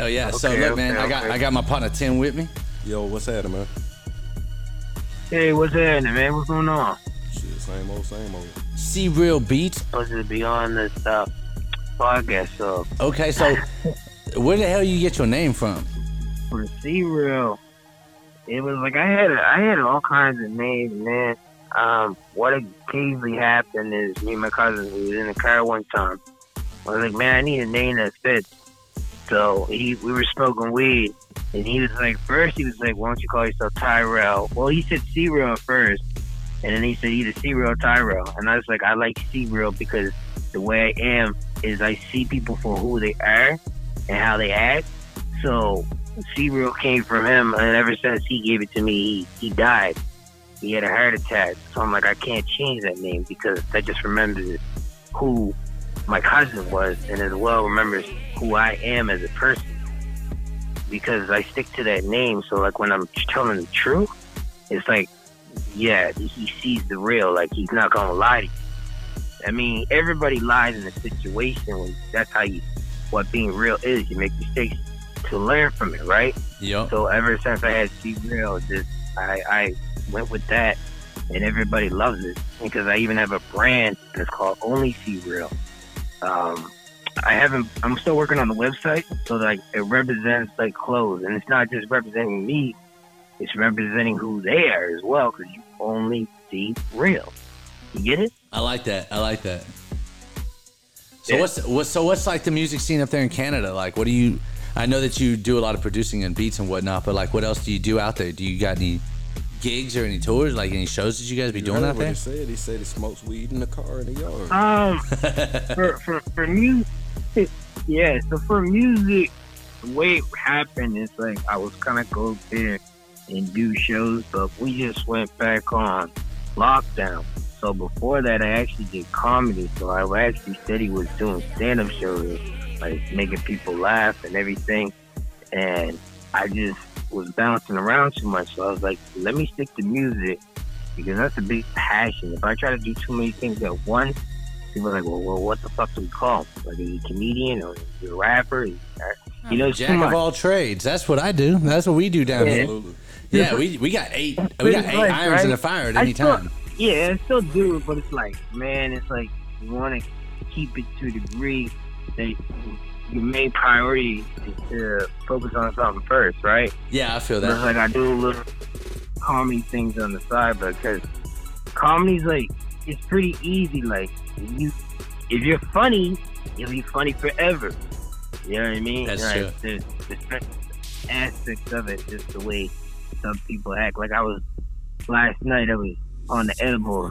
Hell yeah. so Okay, look, man, okay, I got. I got my partner Tim with me. Yo, what's happening, man? Hey, what's happening, man? What's going on? Shit, same old, same old. See real beats. Supposed to be on this uh, podcast, so Okay, so where the hell you get your name from? for C real, it was like I had I had all kinds of names, man. Um, what occasionally happened is me and my cousin we was in the car one time. I was like, man, I need a name that fits. So he we were smoking weed, and he was like, first he was like, why don't you call yourself Tyrell? Well, he said C real first, and then he said either C real or Tyrell, and I was like, I like C real because the way I am is I see people for who they are and how they act. So C-Real came from him, and ever since he gave it to me, he, he died. He had a heart attack. So I'm like, I can't change that name because that just remembers who my cousin was, and as well remembers who I am as a person. Because I stick to that name, so like when I'm telling the truth, it's like, yeah, he sees the real. Like he's not gonna lie to you. I mean, everybody lies in a situation. That's how you, what being real is. You make mistakes to learn from it, right? Yup. So ever since I had C Real, just I, I went with that, and everybody loves it because I even have a brand that's called Only C Real. Um, I haven't. I'm still working on the website, so like it represents like clothes, and it's not just representing me; it's representing who they are as well. Because you only see real. You get it? I like that. I like that. So Yeah. what's what? So what's like the music scene up there in Canada? Like, what do you? I know that you do a lot of producing and beats and whatnot, but like, what else do you do out there? Do you got any gigs or any tours? Like any shows that you guys be You doing heard out what there? He said he said he smokes weed in the car in the yard. Um, for for for music, yeah. So for music, the way it happened is like I was gonna go there and do shows, but we just went back on lockdown. So before that, I actually did comedy. So I actually said he was doing stand-up shows, like making people laugh and everything. And I just was bouncing around too much. So I was like, let me stick to music because that's a big passion. If I try to do too many things at once, people are like, well, well what the fuck do we call him? Like, is he a comedian or is he a rapper? He- you know, Jack of all trades. That's what I do. That's what we do down Yeah. here. Yeah, we, we got eight we got eight Right, irons in the fire at I any still- time. Yeah, I still do it, but it's like, man, it's like you want to keep it to a degree that your main priority is to focus on something first, right? Yeah, I feel But that. like I do a little comedy things on the side, but because comedy's like it's pretty easy. Like you, if you're funny, you'll be funny forever. You know what I mean? That's like, true. There's certain aspects of it, just the way some people act. Like I was last night, I was on the elbow.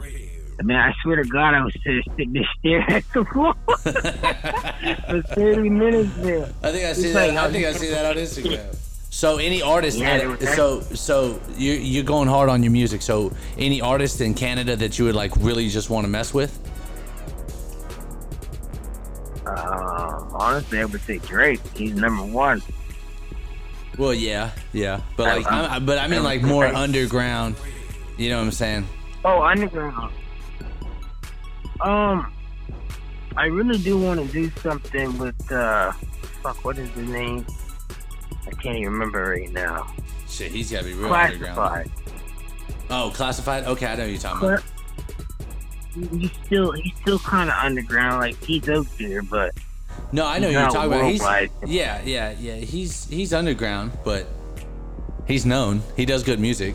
I mean, I swear to God, I was sitting there staring at the wall for 30 minutes there. I think I see It's that. like- I think I see that on Instagram. So any artist, Yeah, they were- so so you you're going hard on your music. So any artist in Canada that you would like really just want to mess with? Uh, honestly, I would say Drake. He's number one. Well, yeah, yeah, but like, I'm- I, but I mean like more underground. You know what I'm saying? Oh, underground. Um, I really do want to do something with uh, fuck, what is his name? I can't even remember right now. Shit, he's got to be real underground. Classified. Oh, classified. Okay, I know who you're talking about. He's still he's still kind of underground. Like he's out there, but No, I know you're talking about. He's worldwide. yeah, yeah, yeah. He's he's underground, but he's known. He does good music.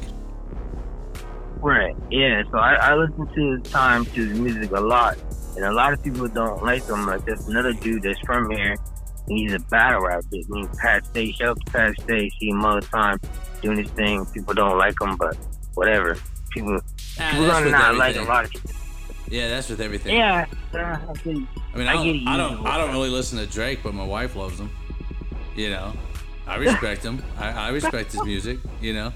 Right. Yeah. So I, I listen to Time to his music a lot, and a lot of people don't like him. Like there's another dude that's from here. and He's a battle rapper. I mean, shout out to Pat Stay. See him all the time doing his thing. People don't like him, but whatever. People, Ah, people gonna not like a lot of shit. Yeah, that's with everything. Yeah. uh, I think I mean, I I don't, I don't. I don't really listen to Drake, but my wife loves him. You know, I respect him. I, I respect his music. You know,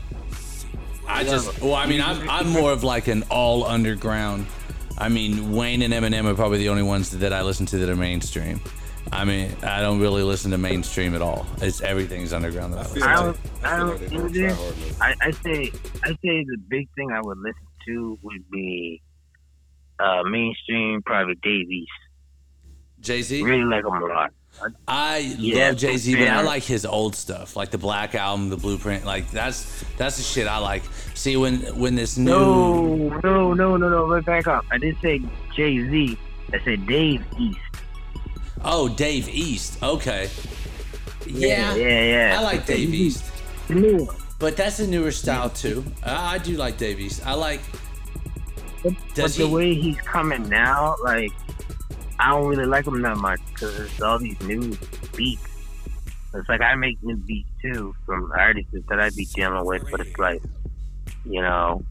I just, well, I mean, I'm, I'm more of like an all underground. I mean, Wayne and Eminem are probably the only ones that I listen to that are mainstream. I mean, I don't really listen to mainstream at all. It's everything's underground that I listen I to. don't, I feel don't like do don't try this. I, I say, I say the big thing I would listen to would be uh, mainstream, probably Dave East. Jay Z. Really like him a lot. I Yeah, love Jay Z, but I like his old stuff, like the Black Album, the Blueprint. Like that's that's the shit I like. See when when this new No, no, no, no, no. Let back up. I didn't say Jay Z. I said Dave East. oh Dave East, okay, yeah, yeah, yeah. I like Dave East, The new one. but that's a newer style too. I, I do like Dave East. I like. But, Does but the he- way he's coming now, like, I don't really like him that much because it's all these new beats. It's like I make new beats too from artists that I be dealing with, but it's like, you know,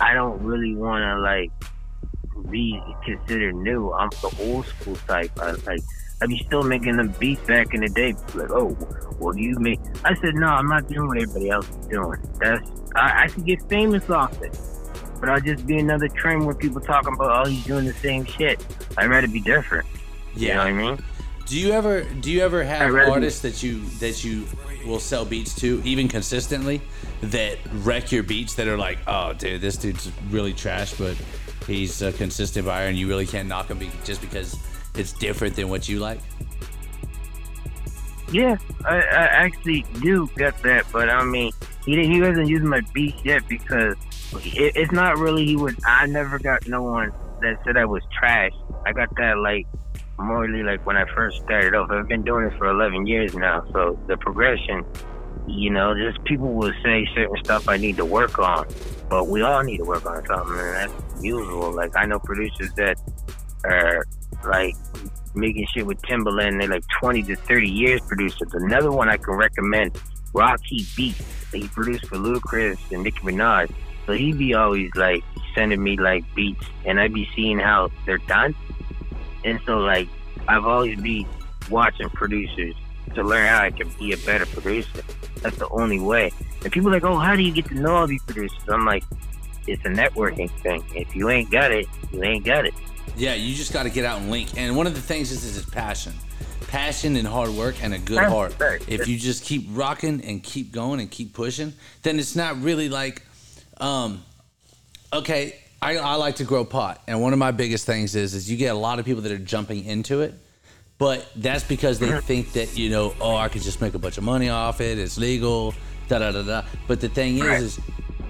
I don't really want to like be considered new. I'm the old school type. I like. I be still making them beats back in the day. Like, oh, well, you make? I said, no, I'm not doing what everybody else is doing. That's I, I could get famous off it, but I'll just be another trend where people talking about, oh, he's doing the same shit. I'd rather be different. You know what I mean? Do you ever do you ever have artists that you that you will sell beats to even consistently that wreck your beats that are like, oh dude, this dude's really trash, but he's a consistent buyer and you really can't knock him be- just because it's different than what you like? Yeah, I, I actually do get that, but I mean, he didn't- he wasn't using my beats yet because it, it's not really he was. I never got no one that said I was trash. I got that like morally like when I first started off. I've been doing this for 11 years now, so the progression, you know, just people will say certain stuff I need to work on, but we all need to work on something, and that's usual. Like I know producers that are like making shit with Timbaland. They're like 20 to 30 years producers. Another one I can recommend, Rocky Beats. He produced for Ludacris and Nicki Minaj. So he be always like sending me like beats, and I be seeing how they're done. And so like I've always be watching producers to learn how I can be a better producer. That's the only way. And people are like, oh, how do you get to know all these producers? I'm like, it's a networking thing. If you ain't got it, you ain't got it. Yeah, you just got to get out and link. And one of the things is, is passion, passion and hard work and a good heart. If you just keep rocking and keep going and keep pushing, then it's not really like, um, okay. I, I like to grow pot, and one of my biggest things is is you get a lot of people that are jumping into it, but that's because they think that you know, oh, I could just make a bunch of money off it. It's legal, da da da da. But the thing is, is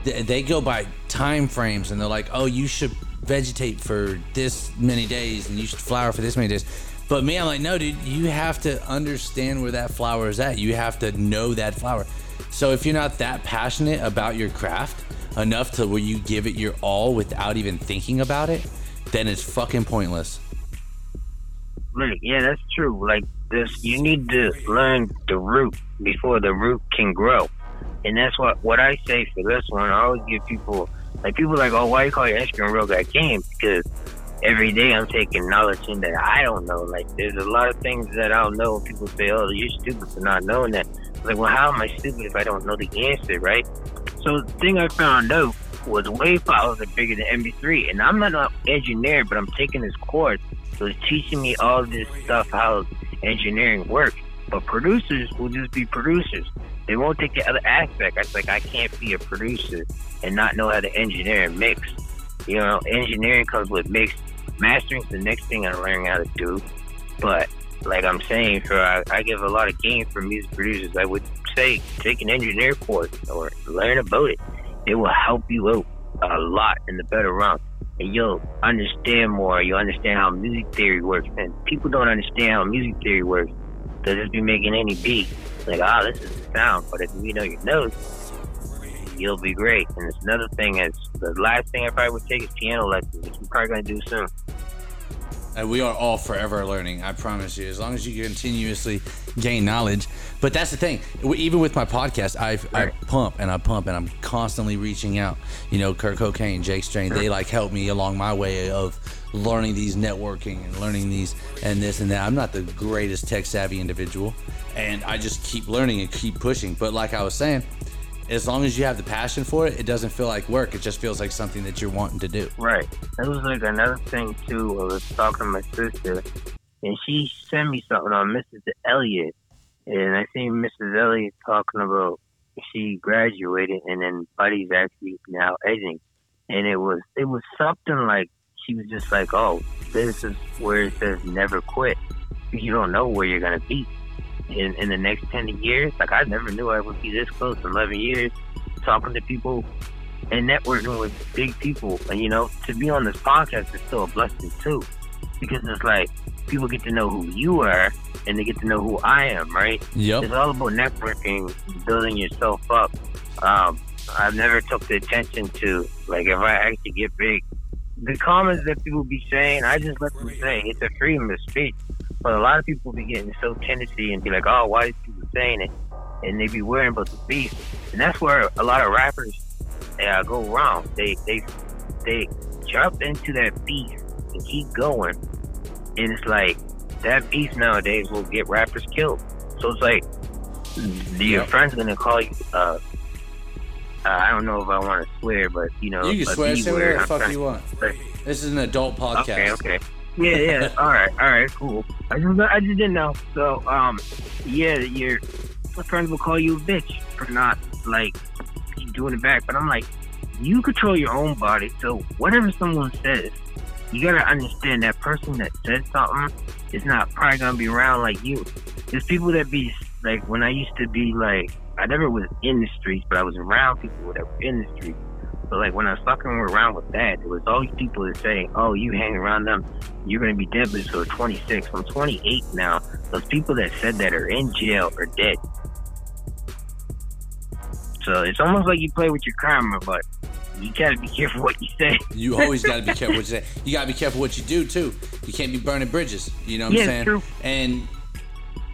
th- they go by time frames and they're like, oh, you should vegetate for this many days and you should flower for this many days. But me, I'm like, no, dude, you have to understand where that flower is at. You have to know that flower. So if you're not that passionate about your craft enough to where you give it your all without even thinking about it, then it's fucking pointless. Like, yeah, that's true. Like this, you need to learn the root before the root can grow, and that's what what I say for this one. I always give people like people like, oh, why you call your ice cream real guy game? Because every day I'm taking knowledge in that I don't know. Like there's a lot of things that I don't know. People say, oh, you're stupid for not knowing that. Like, well, how am I stupid if I don't know the answer, right? So the thing I found out was wave files are bigger than MP3, and I'm not an engineer, but I'm taking this course, so it's teaching me all this stuff how engineering works. But producers will just be producers. They won't take the other aspect. I like, I can't be a producer and not know how to engineer and mix. You know, engineering comes with mix. Mastering's the next thing I'm learning how to do. But like I'm saying, for I, I give a lot of game for music producers. I would say take an engineer course or learn about it. It will help you out a lot in the better round. And you'll understand more. You'll understand how music theory works. And people don't understand how music theory works. They'll just be making any beat. Like, ah, this is the sound. But if you know your notes, you'll be great. And it's another thing is the last thing I probably would take is piano lessons, which I'm probably gonna do soon. And we are all forever learning. I promise you. As long as you continuously gain knowledge. But that's the thing. Even with my podcast, I I pump and I pump and I'm constantly reaching out. You know, Kurt Cocaine, Jake Strain, they like help me along my way of learning these networking and learning these and this and that. I'm not the greatest tech savvy individual, and I just keep learning and keep pushing. But like I was saying, as long as you have the passion for it, it doesn't feel like work. It just feels like something that you're wanting to do. Right. That was like another thing too. I was talking to my sister, and she sent me something on Missy Elliott, and I seen Missy Elliott talking about she graduated, and then Buddy's actually now editing, and it was it was something like she was just like, oh, this is where it says never quit, you don't know where you're gonna be in in the next ten years. Like I never knew I would be this close in eleven years, talking to people and networking with big people. And you know, to be on this podcast is still a blessing too, because it's like people get to know who you are and they get to know who I am. Right? Yep. It's all about networking, building yourself up. Um, I've never took the attention to like if I actually get big. The comments that people be saying, I just let them say it's a freedom of speech. But a lot of people be getting so tendency and be like, "Oh, why is people saying it?" And they be worrying about the beef, and that's where a lot of rappers uh, go wrong. They they they jump into that beef and keep going, and it's like that beef nowadays will get rappers killed. So it's like your Yep. friend's gonna call you. Uh, uh, I don't know if I want to swear, but you know, You can swear, say whatever the fuck you want. This is an adult podcast. Okay, okay. Yeah, yeah. all right, all right, cool. I just, I just didn't know. So, um, yeah, your friends will call you a bitch for not like doing it back. But I'm like, you control your own body. So whatever someone says, you gotta understand that person that said something is not probably gonna be around like you. There's people that be like when I used to be like I never was in the streets, but I was around people that were in the streets. So like when I was fucking around with that, there was all these people that say, "Oh, you hang around them, you're gonna be dead by so 26." I'm 28 now. Those people that said that are in jail or dead. So it's almost like you play with your karma, but you gotta be careful what you say. You always got to be careful what you say. You got to be careful what you do too. You can't be burning bridges. You know what Yeah, I'm saying? true. And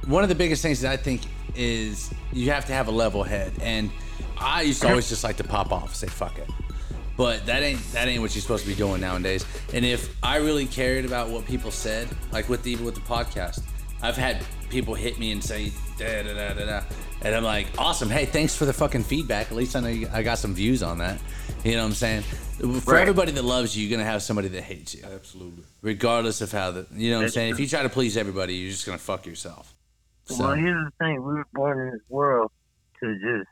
one of the biggest things that I think is you have to have a level head. And I used to always just like to pop off, say fuck it. But that ain't that ain't what you're supposed to be doing nowadays. And if I really cared about what people said, like with the, even with the podcast, I've had people hit me and say da da da da da, and I'm like, awesome. Hey, thanks for the fucking feedback. At least I know you, I got some views on that. You know what I'm saying? For Right. everybody that loves you, you're gonna have somebody that hates you, Absolutely. regardless of how the. You know what I'm That's saying? If you try to please everybody, you're just gonna fuck yourself. So, Well, here's the thing: we were born in this world to just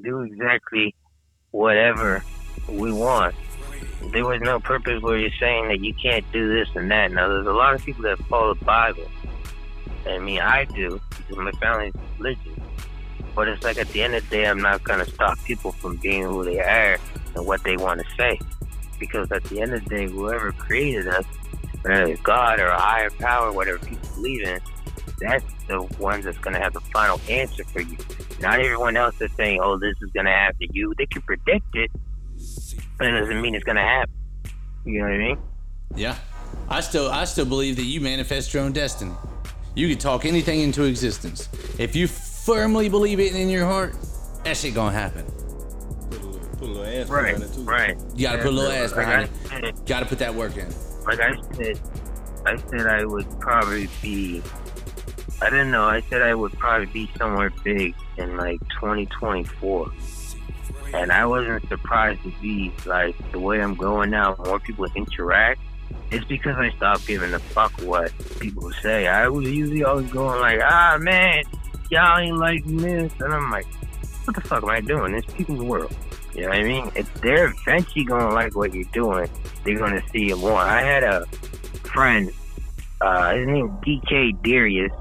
do exactly whatever we want. There was no purpose where you're saying that you can't do this and that. Now, there's a lot of people that follow the Bible. I mean, I do because my family's religious. But it's like at the end of the day, I'm not gonna stop people from being who they are and what they want to say, because at the end of the day, whoever created us, whether it's God or a higher power, whatever people believe in, that's the ones that's going to have the final answer for you. Not everyone else is saying, oh, this is going to happen to you. They can predict it, but it doesn't mean it's going to happen. You know what I mean? yeah, I still I still believe that you manifest your own destiny. You can talk anything into existence. If you firmly believe it in your heart, that shit gonna happen. Put a little, put a little ass Right, behind it too. right. You gotta put a little ass like behind I it. said- Gotta put that work in. like I said, I said I would probably be. I didn't know. I said I would probably be somewhere big in like 2024, and I wasn't surprised to be like the way I'm going now. More people interact. It's because I stopped giving a fuck what people say. I was usually always going like, ah man, y'all ain't like this, and I'm like, what the fuck am I doing? It's people's world. You know what I mean? If they're eventually gonna like what you're doing, they're gonna see it more. I had a friend, uh, his name DK Darius.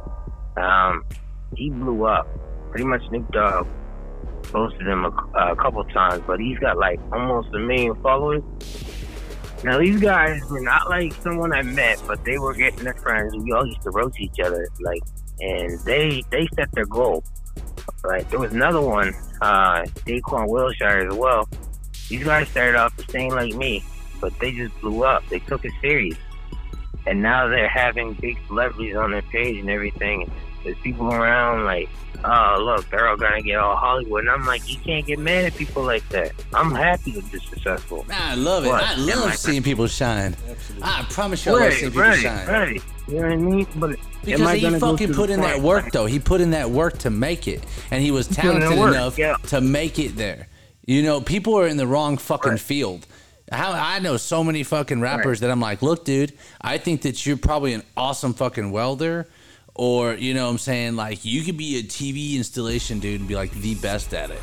Um, he blew up. Pretty much Snoop Dogg posted him a, a couple times, but he's got like almost a million followers. Now these guys were not like someone I met, but they were getting their friends. We all used to roast each other, like, and they they set their goal. Right. There was another one, uh, Daquan Wilshire as well. These guys started off the same like me, but they just blew up. They took it serious. And now they're having big celebrities on their page and everything. There's people around like, oh, look, they're all to get all Hollywood. And I'm like, you can't get mad at people like that. I'm happy that they're successful. Man, I love it. What? I love I- seeing people shine. Absolutely. I promise you, I love seeing Right, people right, shine. right. You know what I mean? But Because he fucking put in that point work, where- though. He put in that work to make it, and he was put in the talented enough yeah. to make it there. You know, people are in the wrong fucking Right. field. How I know so many fucking rappers that I'm like, look, dude, I think that you're probably an awesome fucking welder, or you know, what I'm saying like you could be a TV installation dude and be like the best at it.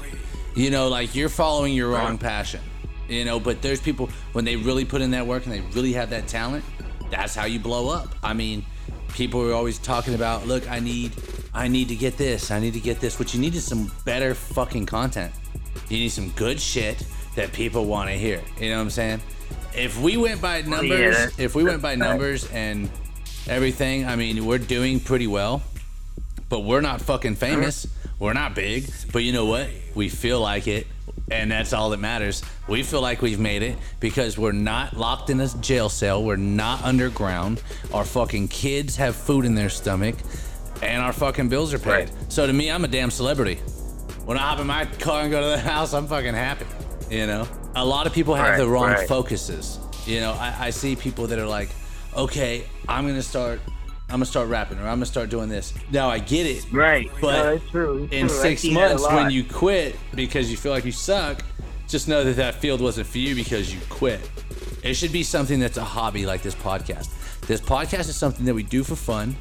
You know, like you're following your wrong passion. You know, but there's people when they really put in that work and they really have that talent, that's how you blow up. I mean, people are always talking about, look, I need, I need to get this, I need to get this. What you need is some better fucking content. You need some good shit that people want to hear. You know what I'm saying? If we went by numbers, that's- if we went by numbers and everything, I mean, we're doing pretty well, but we're not fucking famous. We're not big, but you know what? We feel like it, and that's all that matters. We feel like we've made it because we're not locked in a jail cell. We're not underground. Our fucking kids have food in their stomach, and our fucking bills are paid. Right. So to me, I'm a damn celebrity. When I hop in my car and go to the house, I'm fucking happy. You know, a lot of people have Right, the wrong right. focuses. You know, I, I see people that are like, okay, I'm gonna start, I'm gonna start rapping, or I'm gonna start doing this. Now I get it, Right. But no, that's true. It's in true. Six see that a months when you quit because you feel like you suck just know that that field wasn't for you because you quit it should be something that's a hobby like this podcast this podcast is something that we do for fun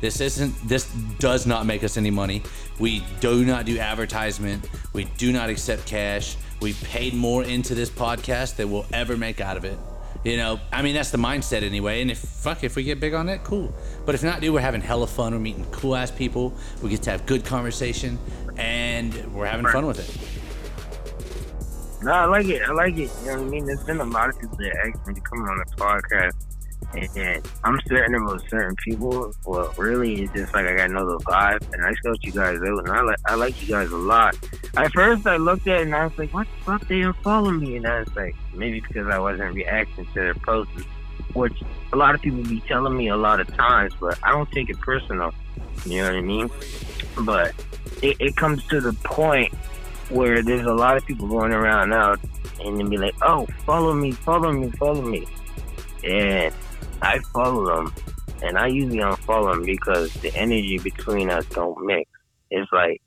this isn't this does not make us any money we do not do advertisement we do not accept cash we paid more into this podcast than we'll ever make out of it you know i mean that's the mindset anyway and if fuck if we get big on it cool but if not dude we're having hella fun we're meeting cool ass people we get to have good conversation and we're having fun with it No, I like it. I like it. You know what I mean? There's been a lot of people that asked me to come on the podcast, and I'm certain about certain people. Well, really, it's just like I got another vibe, and I scout you guys out, and I like I like you guys a lot. At first, I looked at it and I was like, "What the fuck? They unfollow me?" And I was like, maybe because I wasn't reacting to their posts, which a lot of people be telling me a lot of times, but I don't take it personal. You know what I mean? But it, it comes to the point where there's a lot of people going around now and then be like, oh, follow me, follow me, follow me. And I follow them. And I usually unfollow them because the energy between us don't mix. It's like,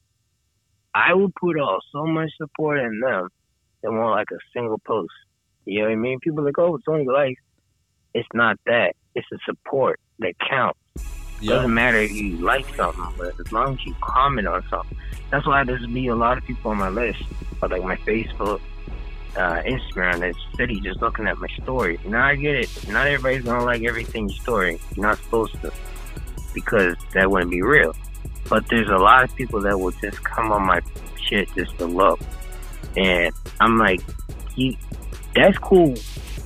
I would put all so much support in them that want like a single post. You know what I mean? People are like, oh, it's only likes. It's not that. It's the support that counts. Doesn't matter if you like something, but as long as you comment on something. That's why there's be a lot of people on my list, or like my Facebook, uh, Instagram, that's steady just looking at my story. Now I get it. Not everybody's gonna like everything you story. You're not supposed to, because that wouldn't be real. But there's a lot of people that will just come on my shit just to look, and I'm like, keep, that's cool,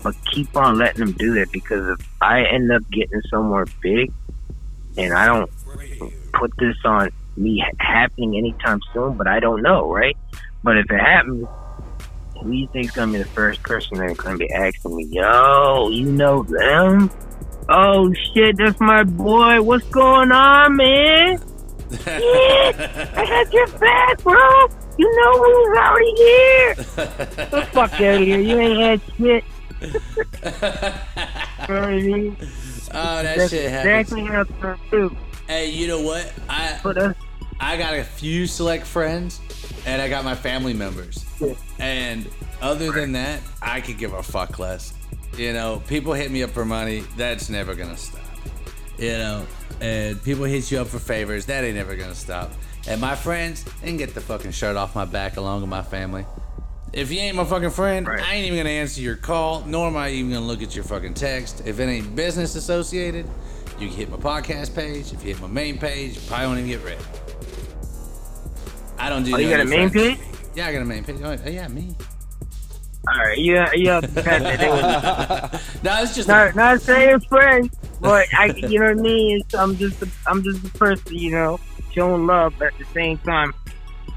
but keep on letting them do that because if I end up getting somewhere big, and I don't put this on me happening anytime soon, but I don't know, right? But if it happens, who you think's gonna be the first person that's gonna be asking me, "Yo, you know them? Oh shit, that's my boy. What's going on, man? Yeah, I had your back, bro. You know who's already here. the fuck out of here. You ain't had shit. you know what I mean? oh that That's shit happens exactly how do. hey you know what i I got a few select friends, and I got my family members. And other than that, I could give a fuck less. You know, people hit me up for money. That's never gonna stop. You know, and people hit you up for favors. That ain't never gonna stop. And my friends, they can get the fucking shirt off my back along with my family. If you ain't my fucking friend, Right. I ain't even gonna answer your call, nor am I even gonna look at your fucking text. If it ain't business associated, you can hit my podcast page. If you hit my main page, you probably won't even get read. I don't do. oh, you got a main friends. page? Yeah, I got a main page. Oh, yeah, me. All right, yeah, yeah. Not, No, it's just not, not saying friends, but I, you know what I mean. It's, I'm just, a, I'm just a person, you know, showing love. But at the same time,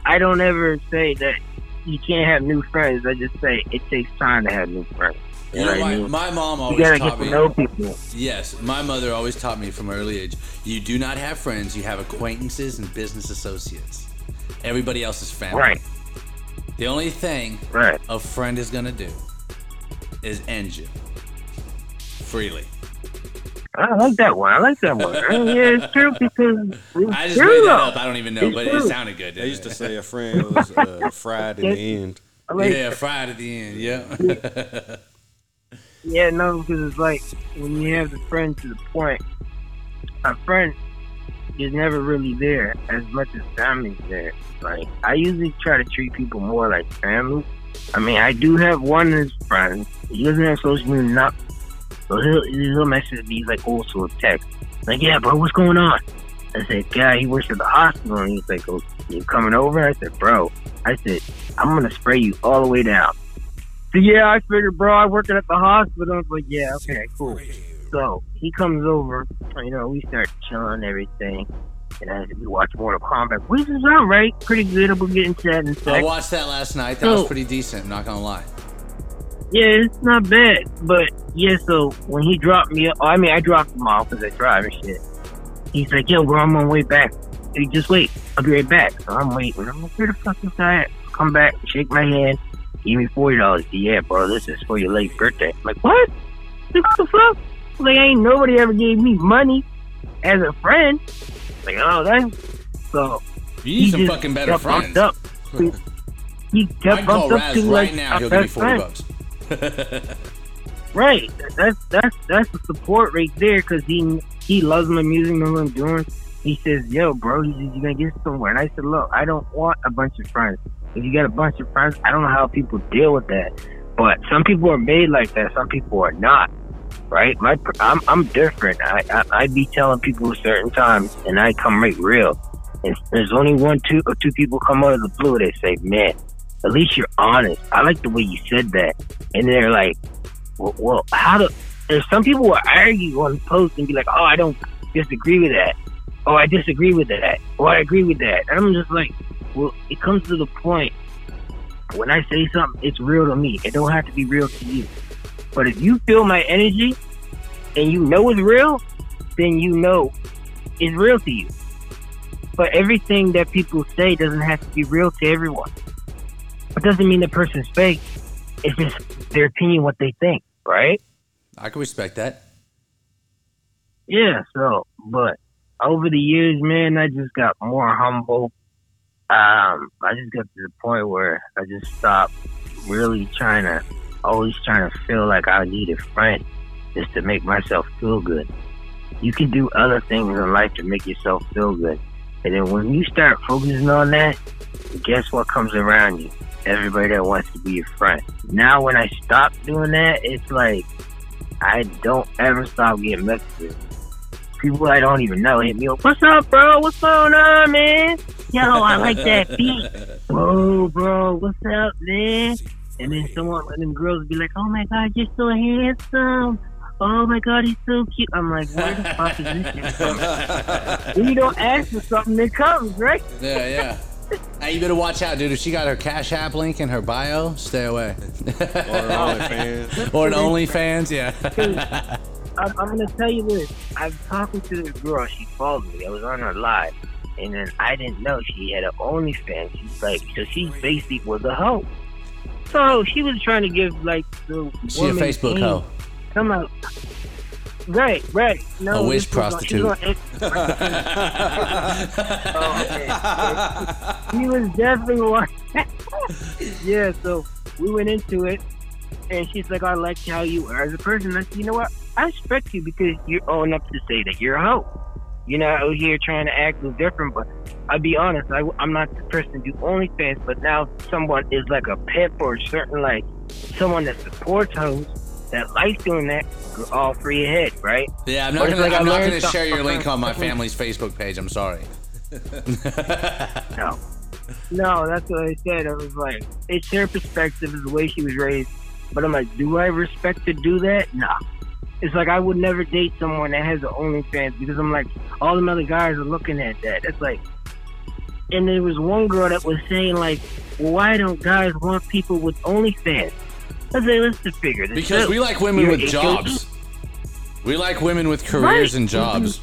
I don't ever say that you can't have new friends. I just say it takes time to have new friends. You know, what I my, mean? my mom You always gotta get taught to me. know people. Yes, my mother always taught me from early age. You do not have friends. You have acquaintances and business associates. Everybody else is family. Right, The only thing right. a friend is gonna do is end you freely. I like that one. I like that one. Uh, yeah, it's true because it's I just true, made that up. I don't even know, It's but it sounded good. They didn't used to say a friend was uh, fried in the end. Like yeah, fried at the end. Yeah. Yeah, no, because it's like when you have the friend to the point, a friend is never really there as much as family's there. Like I usually try to treat people more like family. I mean, I do have one as friend. He doesn't have social media, not, so he'll he'll message me like also a text. Like, yeah, bro, what's going on? I said, yeah, he works at the hospital. And he's like, oh, you coming over? I said, bro, I said, I'm to spray you all the way down. So, yeah, I figured, bro, I working at the hospital. I was like, yeah, okay, cool. So he comes over, you know, we start chilling and everything. And as we watch Mortal Kombat, which is all right, pretty good. We'll get into that in a I watched that last night. That So- was pretty decent. I'm not gonna lie. Yeah, it's not bad. But yeah, so when he dropped me, I mean, I dropped him off because I drive and shit. He's like, yo, bro, I'm on my way back. Hey, just wait. I'll be right back. So I'm waiting. I'm like, where the fuck is guy at? Come back, shake my hand, give me $40. Yeah, bro, this is for your late birthday. I'm like, what? Like, what the fuck? Like, ain't nobody ever gave me money as a friend. Like, oh, that's. So You need some fucking better friends. Up. He call bumped up to right like now. He'll give me forty friend. bucks. Right. That's that's that's the support right there because he he loves my music, knows what I'm doing. He says, "Yo, bro, he says, you gonna get somewhere." And I said, "Look, I don't want a bunch of friends. If you got a bunch of friends, I don't know how people deal with that. But some people are made like that. Some people are not. Right? My I'm I'm different. I I, I be telling people certain times, and I come right real. And there's only one, two, or two people come out of the blue. They say, "Man, at least you're honest." I like the way you said that. And they're like, well, well how do there's some people will argue on post and be like, oh, I don't disagree with that. Oh, I disagree with that. Oh, I agree with that. And I'm just like, well, it comes to the point when I say something, it's real to me. It don't have to be real to you. But if you feel my energy and you know it's real, then you know it's real to you. But everything that people say doesn't have to be real to everyone. It doesn't mean the person's fake. It's just their opinion, what they think, right? I can respect that. Yeah, so, but over the years, man, I just got more humble. Um, I just got to the point where I just stopped really trying to, always trying to feel like I need a friend just to make myself feel good. You can do other things in life to make yourself feel good. And then when you start focusing on that, guess what comes around you? Everybody that wants to be your friend. Now, when I stop doing that, it's like I don't ever stop getting messages people I don't even know hit me up. What's up, bro? What's going on, man? Yo, I like that beat. Whoa, bro, what's up, man? And then someone, and then girls be like, "Oh my god, you're so handsome." Oh my god, he's so cute. I'm like, where the fuck is this shit from? You don't ask for something, it comes, right? Yeah, yeah. Hey, you better watch out, dude. If she got her Cash App link in her bio, stay away. Or OnlyFans. or an OnlyFans, yeah. I'm, I'm gonna tell you this. I'm talking to this girl. She called me. I was on her live, and then I didn't know she had an OnlyFans. She's like, so she basically was a hoe. So she was trying to give like the she a Facebook hoe. I'm like, right, right. No, A wish this was on- she prostitute. oh, okay. he was definitely one. yeah, so we went into it, and she's like, I like how you are as a person. I said, you know what? I respect you because you're old enough to say that you're a hoe. You're not out here trying to act no different, but I'll be honest, I, I'm not the person to do OnlyFans, but now someone is like a pimp or certain, like, someone that supports hoes, that likes doing that, all free ahead, right? Yeah, I'm not gonna. like I I'm not gonna share your link on my family's Facebook page. I'm sorry. No. No, that's what I said. I was like, it's her perspective, is the way she was raised. But I'm like, do I respect to do that? Nah. It's like I would never date someone that has an OnlyFans because I'm like, all them other guys are looking at that. It's like, and there was one girl that was saying like, well, why don't guys want people with OnlyFans? I said, let's just figure this Because out. we like women You're with a- jobs. We like women with careers Right. and jobs.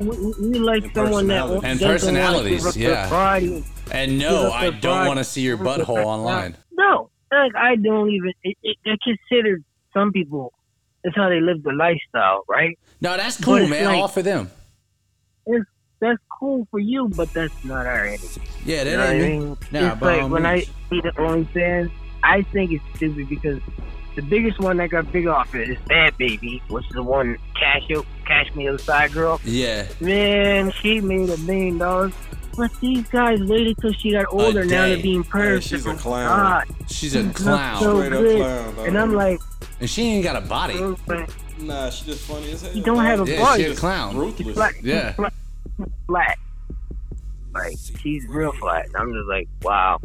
We, we- we like And someone that personality. And personalities, up yeah. body And no, I don't want to see your a butthole online. No, like I don't even. It, it, I consider some people. That's how they live the lifestyle, right? No, that's cool, man. like- All for them. It's That's cool for you, but that's not our energy. Yeah, You that know what I ain't me. mean? Nah, it's like when I see the OnlyFans, I think it's stupid because the biggest one that got big off it is Bhad Bhabie, which is the one Cash Cash Me Outside girl. Yeah, Man, she made a million dollars. But these guys waited till she got older. Now day. they're being perfect. she's a Oh, clown. God. she's a not clown, so Straight up good. clown. And I'm like, and she ain't got a body. girlfriend. Nah, she just funny as hell. He don't have a Yeah, voice. she a clown. Ruthless. flat, Yeah. flat, flat. Like she's real flat. I'm just like, wow.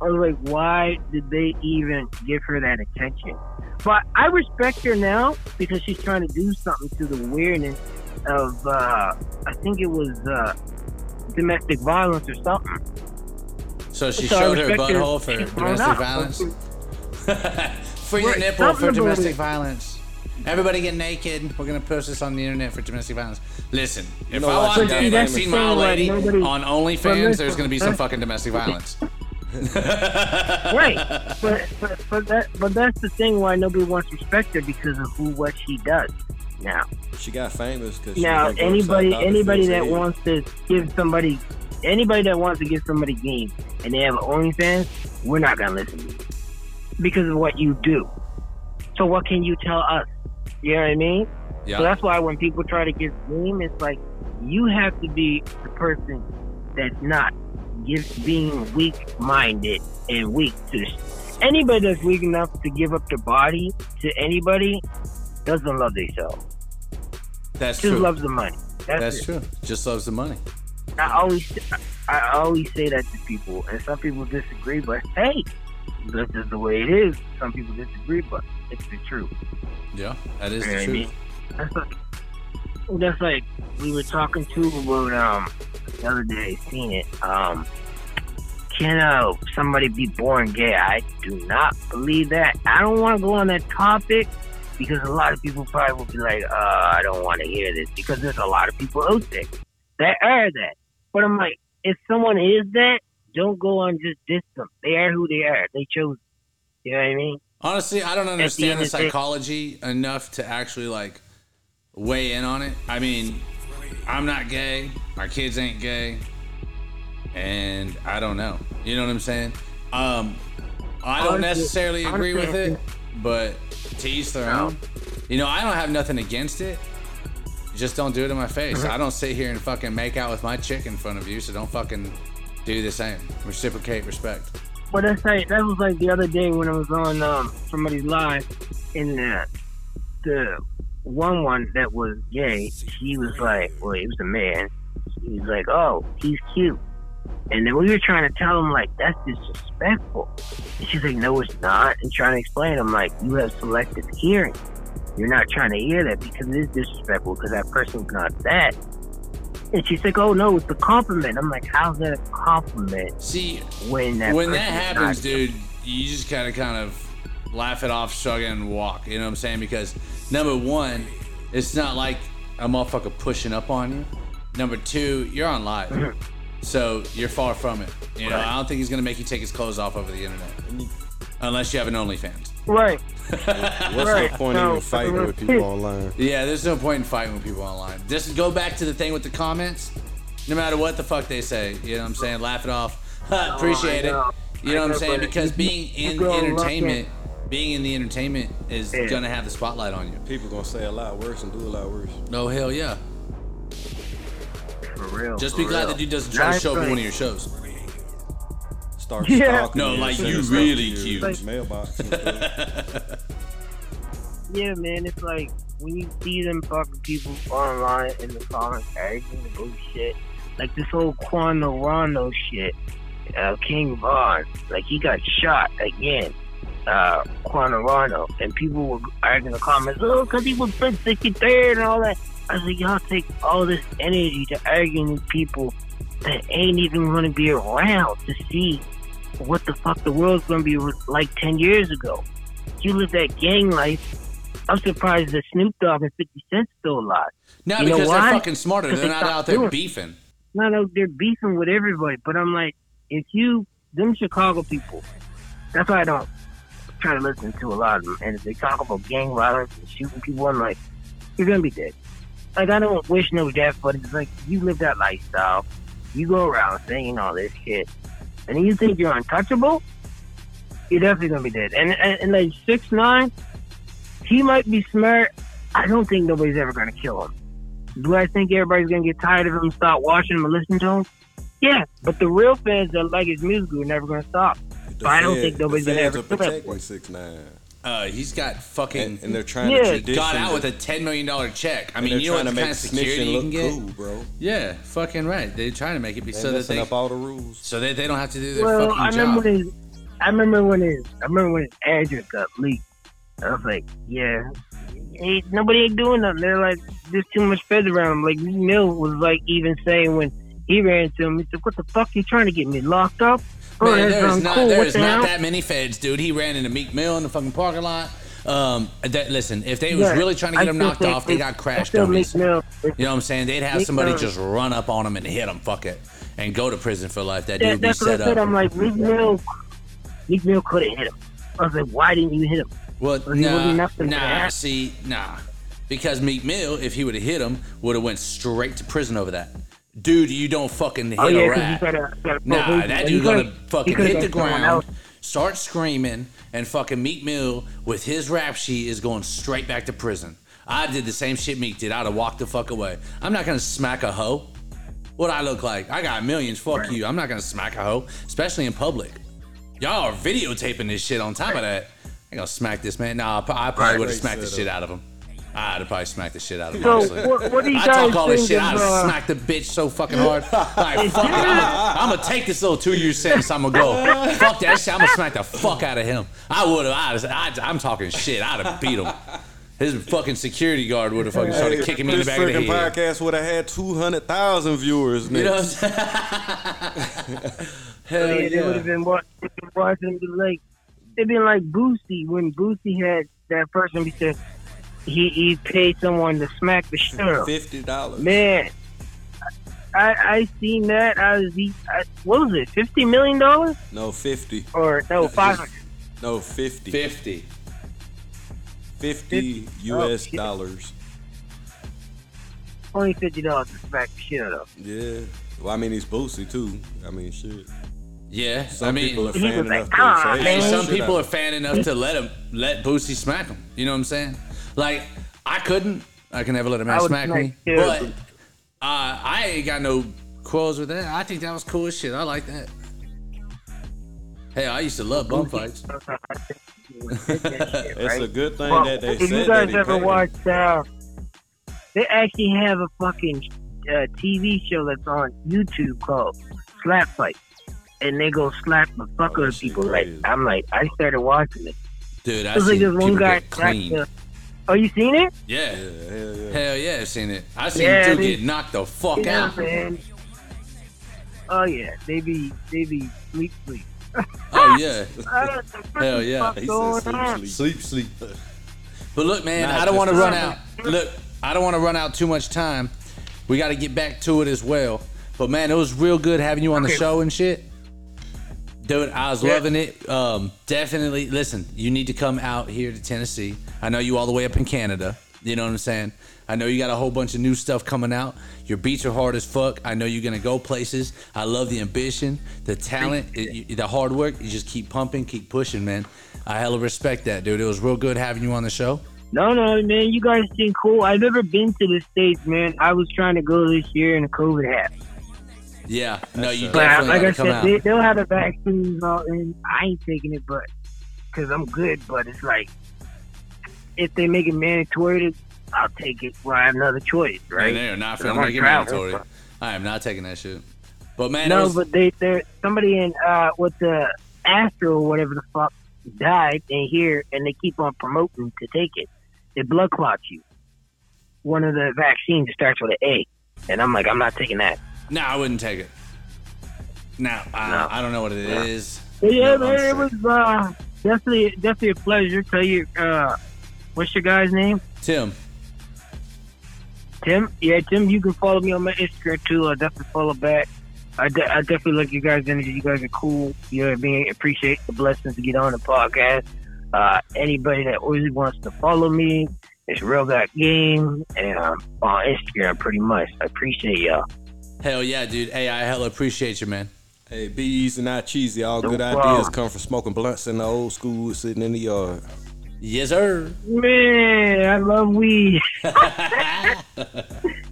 I was like, why did they even give her that attention? But I respect her now because she's trying to do something to the weirdness of, uh, I think it was uh, domestic violence or something. So she So showed her respect her. butthole for domestic up. violence. for your Right, nipple for domestic it. violence. Everybody get naked. We're gonna post this on the internet for domestic violence. Listen, if know I why walk she in got and I famous? see my old lady Like, nobody- on But OnlyFans, there's gonna be some fucking domestic violence. right. But, but but that but that's the thing why nobody wants to respect her because of who what she does now. She got famous because Now anybody anybody that wants to give somebody anybody that wants to give somebody game and they have OnlyFans, we're not gonna listen to you because of what you do. So what can you tell us? You know what I mean? Yeah. So that's why when people try to give game, it's like you have to be the person that's not give, being weak-minded and weak to anybody that's weak enough to give up their body to anybody doesn't love themselves. That's Just true. loves the money. That's, That's true. Just loves the money. I always I always say that to people, and some people disagree. But hey, this is the way it is. Some people disagree, but it's the truth. Yeah, that is You know the what I mean? That's like, that's like we were talking to about um the other day. Seen it. Um, can uh, somebody be born gay? I do not believe that. I don't want to go on that topic because a lot of people probably will be like, uh, I don't want to hear this because there's a lot of people out there that are that. But I'm like, if someone is that, don't go on just diss them. They are who they are. They chose. You know what I mean? Honestly, I don't understand the the day- psychology enough to actually like weigh in on it. I mean, I'm not gay. My kids ain't gay, and I don't know. You know what I'm saying? Um, I don't Honestly- necessarily agree with honestly, it, but to each their own. You know, I don't have nothing against it. Just don't do it in my face. I don't sit here and fucking make out with my chick in front of you, so don't fucking do the same. Reciprocate respect. But that's like that was like the other day when I was on um, somebody's live, and the the one one that was gay, he was like, well, he was a man. He was like, oh, he's cute, and then we were trying to tell him like that's disrespectful. And she's like, no, it's not, and trying to explain. I'm like, you have selective hearing. You're not trying to hear that because it is disrespectful because that person's not that. And she's like, oh no, it's a compliment. I'm like, how's that a compliment See, when that when that happens, dude, you just gotta kind of laugh it off, shrug it, and walk. You know what I'm saying? Because number one, it's not like a motherfucker pushing up on you. Number two, you're on live, mm-hmm. So you're far from it. You know, Right. I don't think he's gonna make you take his clothes off over the internet, unless you have an OnlyFans. Right. What's Right. the point No, of even fighting with people online? Yeah, there's no point in fighting with people online. Just go back to the thing with the comments. No matter what the fuck they say, you know what I'm saying? Laugh it off. Appreciate I it. You know what I'm saying? Because being in entertainment, being in the entertainment is Yeah. gonna have the spotlight on you. People gonna say a lot worse and do a lot worse. No hell yeah. For real. Just be glad real. that dude doesn't try to show up at right. one of your shows. Start Yeah. stalking No, you, like, you really to your cute. Mailbox. Yeah, man, it's like when you see them fucking people online in the comments arguing about shit, like this whole Quando Rondo shit, uh, King Von, like he got shot again, uh, Quando Rondo, and people were arguing in the comments, oh, because he was Prince 63rd and all that. I was like, y'all take all this energy to arguing with people that ain't even going to be around to see what the fuck the world's going to be like 10 years ago. You live that gang life. I'm surprised that Snoop Dogg and 50 Cent's still alive. No, You because they're why? fucking smarter. They're not out there beefing. No, no, they're beefing with everybody. But I'm like, if you, them Chicago people, that's why I don't try to listen to a lot of them. And if they talk about gang violence and shooting people, I'm like, you're gonna be dead. Like I don't wish no death, but it's like you live that lifestyle. You go around saying all this shit, and you think you're untouchable. You're definitely gonna be dead. And and, and like six nine, he might be smart. I don't think nobody's ever gonna kill him. Do I think everybody's gonna get tired of him, stop watching him and listening to him? Yeah, but the real fans that like his music are never gonna stop. But I don't think nobody's gonna ever are do that. protecting six nine. Uh, he's got fucking And, and they're trying Yeah. to tradition. got out with a ten million dollar check. I mean, they're you know what trying to kind make of security snitching you look can get? cool, bro. Yeah, fucking right. They're trying to make it be They're so that they up all the rules. so that they don't have to do their Well, fucking I remember job. when his, I remember when his, I remember when his address got leaked. I was like, yeah, ain't, nobody ain't doing nothing. They're like, there's too much feds around him. Like Mill was like even saying when he ran to him, he said, "What the fuck you trying to get me locked up?" Man, there's not. What there's not that many feds, dude. He ran into Meek Mill in the fucking parking lot. Um, that listen, if they was Yeah, really trying to I get him knocked off, they got I crash dummies. You know what I'm saying? They'd have Meek somebody Mill- just run up on him and hit him. Fuck it, and go to prison for life. That That, dude be that's what I set said. up. I'm like, Meek Mill, Meek Mill could have hit him. I was like, why didn't you hit him? Well, nah, wasn't nothing to nah. See, nah, because Meek Mill, if he would have hit him, would have went straight to prison over that. Dude, you don't fucking oh, hit Oh a yeah, rat. you gotta, gotta Nah, that dude gonna could've- fucking hit the ground, start screaming, and fucking Meek Mill with his rap sheet is going straight back to prison. I did the same shit Meek did. I'd have walked the fuck away. I'm not gonna smack a hoe. What I look like? I got millions. Fuck you. I'm not gonna smack a hoe, especially in public. Y'all are videotaping this shit. On top of that, I ain't gonna smack this man. Nah, I probably Right. would have smacked the shit out of him. I'd probably smacked the shit out of him. So, what- what do you I guys talk all this shit. I'd uh, have smacked the bitch so fucking hard. Like, fuck it. I'm gonna take this little two year sentence. I'm gonna go. Fuck that shit. I'm gonna smack the fuck out of him. I would have. I, I'm talking shit. I'd have beat him. His fucking security guard would have fucking started Hey, kicking me in the this back of the freaking head. podcast would have had 200,000 viewers. You know Nigga. what I'm? Hell yeah, they would have been wa- they've been watching him be like they've been like Boosie when Boosie had that person he said he he paid someone to smack the shit out $50. Man, I I seen that. I was he I, what was it? Fifty million dollars No, 50. or no five hundred? No, 50. 50. 50 Oh, US shit. dollars. Only fifty dollars to smack the shit out of. Yeah. Well, I mean, he's Boosie, too. I mean, shit. Yeah. Some I mean, people are fan was like, enough to say ah, man." some people are fan enough to let him let Boosie smack him. You know what I'm saying? Like I couldn't. I can never let a man smack me. too. But uh, I ain't got no quarrels with that. I think that was cool as shit. I like that. Hey, I used to love bum fights. It's a good thing Well, that they if said you that guys he ever paid him. watched, uh, they actually have a fucking uh, TV show that's on YouTube called Slap Fight, and they go slap the fuck Oh, out that of people. Like. I'm like, I started watching it. Dude, I It was like this one guy get slapped clean. the. Oh, you seen it? Yeah. Yeah, hell yeah. Hell yeah, I've seen it. I seen Yeah, dude they- get knocked the fuck yeah, out. man. Oh yeah, they be they be sleep sleep. Oh yeah. I don't know what the Hell yeah. He said sleep, sleep. Sleep, sleep. But look, man, Not I don't want to run out. Look, I don't want to run out too much time. We got to get back to it as well. But man, it was real good having you on the show and shit. Dude, I was Yeah. loving it. Um, definitely, listen, you need to come out here to Tennessee. I know you all the way up in Canada. You know what I'm saying? I know you got a whole bunch of new stuff coming out. Your beats are hard as fuck. I know you're gonna go places. I love the ambition, the talent, it, you- the hard work. You just keep pumping, keep pushing, man. I hella respect that, dude. It was real good having you on the show. No, no, man, you guys seem cool. I've never been to the states, man. I was trying to go this year, and the COVID happened. Yeah, no, you a- But definitely like I said, they, they'll have the vaccines out, and I ain't taking it, but because I'm good. But it's like if they make it mandatory, I'll take it. Well, I have another choice, right? And they are not But I finna wanna make it mandatory. but- I am not taking that shit. But man, no, was- but they they're somebody in uh with the Astro or whatever the fuck died in here, and they keep on promoting to take it. It blood clots you. One of the vaccines starts with an A, and I'm like, I'm not taking that. No, I wouldn't take it. No, I, No. I don't know what it Yeah. is. But yeah, No, man, it was uh, definitely definitely a pleasure. Tell you, uh, what's your guy's name? Tim, Tim. Yeah, Tim. You can follow me on my Instagram too. I'll definitely follow back. I, de- I definitely like you guys' energy. You guys are cool. You know what I mean? Appreciate the blessings to get on the podcast. Uh, anybody that always wants to follow me, it's Real Got Game, and um, on Instagram pretty much. I appreciate y'all. Hell yeah, dude. Hey, I hella appreciate you, man. Hey, be easy, not cheesy. All No good problem. ideas come from smoking blunts in the old school, sitting in the yard. Yes, sir. Man, I love weed.